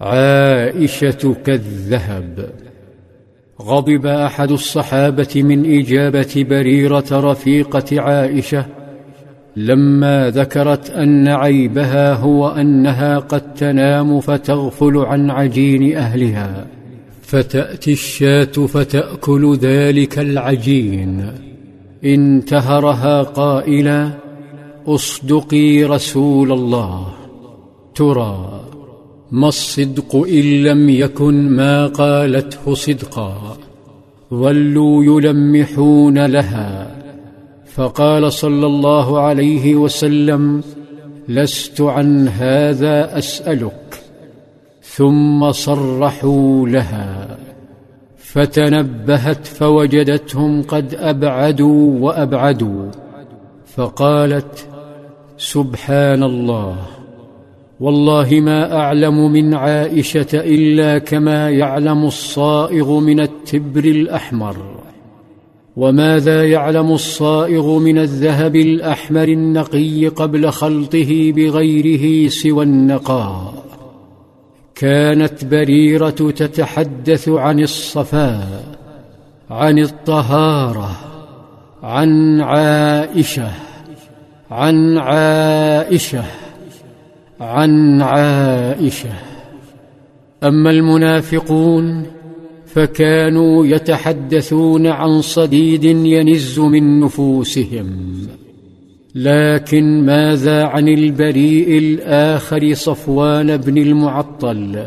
عائشة كالذهب. غضب أحد الصحابة من إجابة بريرة رفيقة عائشة لما ذكرت أن عيبها هو أنها قد تنام فتغفل عن عجين أهلها. فتأتي الشاة فتأكل ذلك العجين. انتهرها قائلا أصدقي رسول الله. ترى. ما الصدق إن لم يكن ما قالته صدقا ظلوا يلمحون لها. فقال صلى الله عليه وسلم لست عن هذا أسألك. ثم صرحوا لها. فتنبهت فوجدتهم قد أبعدوا وأبعدوا. فقالت سبحان الله. والله ما أعلم من عائشة إلا كما يعلم الصائغ من التبر الأحمر. وماذا يعلم الصائغ من الذهب الأحمر النقي قبل خلطه بغيره سوى النقاء؟ كانت بريرة تتحدث عن الصفاء عن الطهارة عن عائشة عن عائشة. عن عائشة. أما المنافقون فكانوا يتحدثون عن صديد ينز من نفوسهم. لكن ماذا عن البريء الآخر صفوان بن المعطل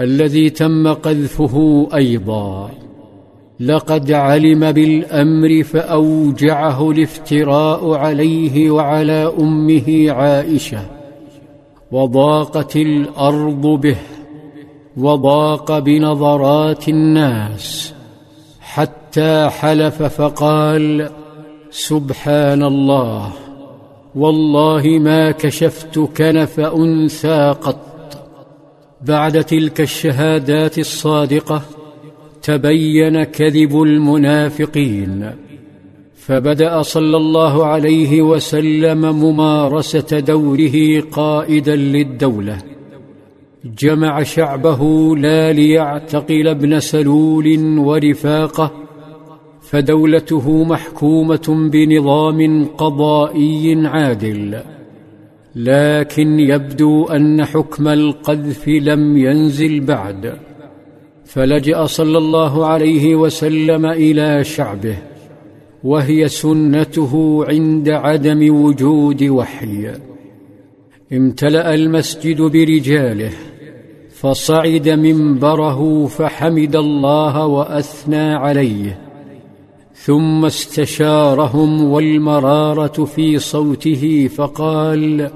الذي تم قذفه أيضا؟ لقد علم بالأمر فأوجعه الافتراء عليه وعلى أمه عائشة. وضاقت الأرض به وضاق بنظرات الناس حتى حلف فقال سبحان الله والله ما كشفت كنف أنثى قط. بعد تلك الشهادات الصادقة تبين كذب المنافقين. فبدأ صلى الله عليه وسلم ممارسة دوره قائدا للدولة. جمع شعبه لا ليعتقل ابن سلول ورفاقه فدولته محكومة بنظام قضائي عادل. لكن يبدو أن حكم القذف لم ينزل بعد. فلجأ صلى الله عليه وسلم إلى شعبه. وهي سنته عند عدم وجود وحي. امتلأ المسجد برجاله فصعد منبره فحمد الله وأثنى عليه. ثم استشارهم والمرارة في صوته فقال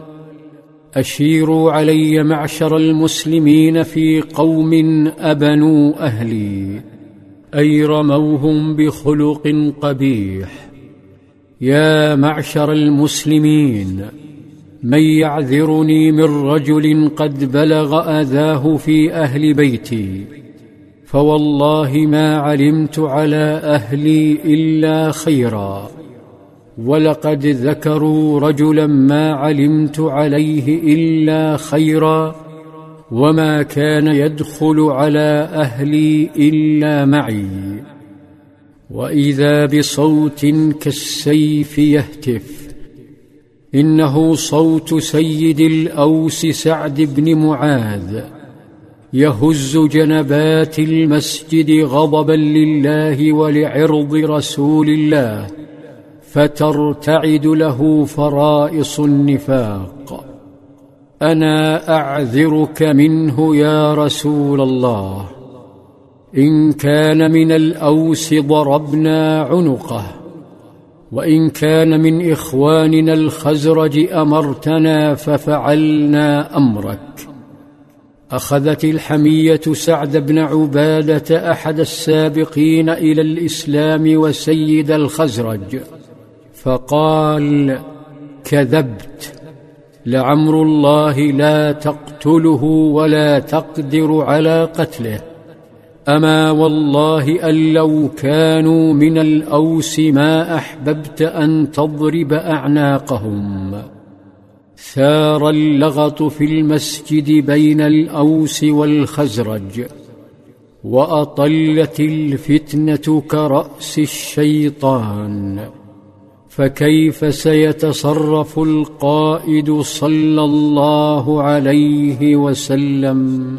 اشيروا علي معشر المسلمين في قوم أبنوا أهلي. أي رموهم بخلق قبيح. يا معشر المسلمين من يعذرني من رجل قد بلغ أذاه في أهل بيتي فوالله ما علمت على أهلي إلا خيرا. ولقد ذكروا رجلا ما علمت عليه إلا خيرا. وما كان يدخل على أهلي الا معي. واذا بصوت كالسيف يهتف. انه صوت سيد الاوس سعد بن معاذ. يهز جنبات المسجد غضبا لله ولعرض رسول الله. فترتعد له فرائص النفاق. أنا أعذرك منه يا رسول الله. إن كان من الأوس ضربنا عنقه وإن كان من إخواننا الخزرج أمرتنا ففعلنا أمرك. أخذت الحمية سعد بن عبادة أحد السابقين إلى الإسلام وسيد الخزرج فقال كذبت. لعمر الله لا تقتله ولا تقدر على قتله. أما والله أن لو كانوا من الأوس ما أحببت أن تضرب أعناقهم. ثار اللغط في المسجد بين الأوس والخزرج وأطلت الفتنة كرأس الشيطان. فكيف سيتصرف القائد صلى الله عليه وسلم؟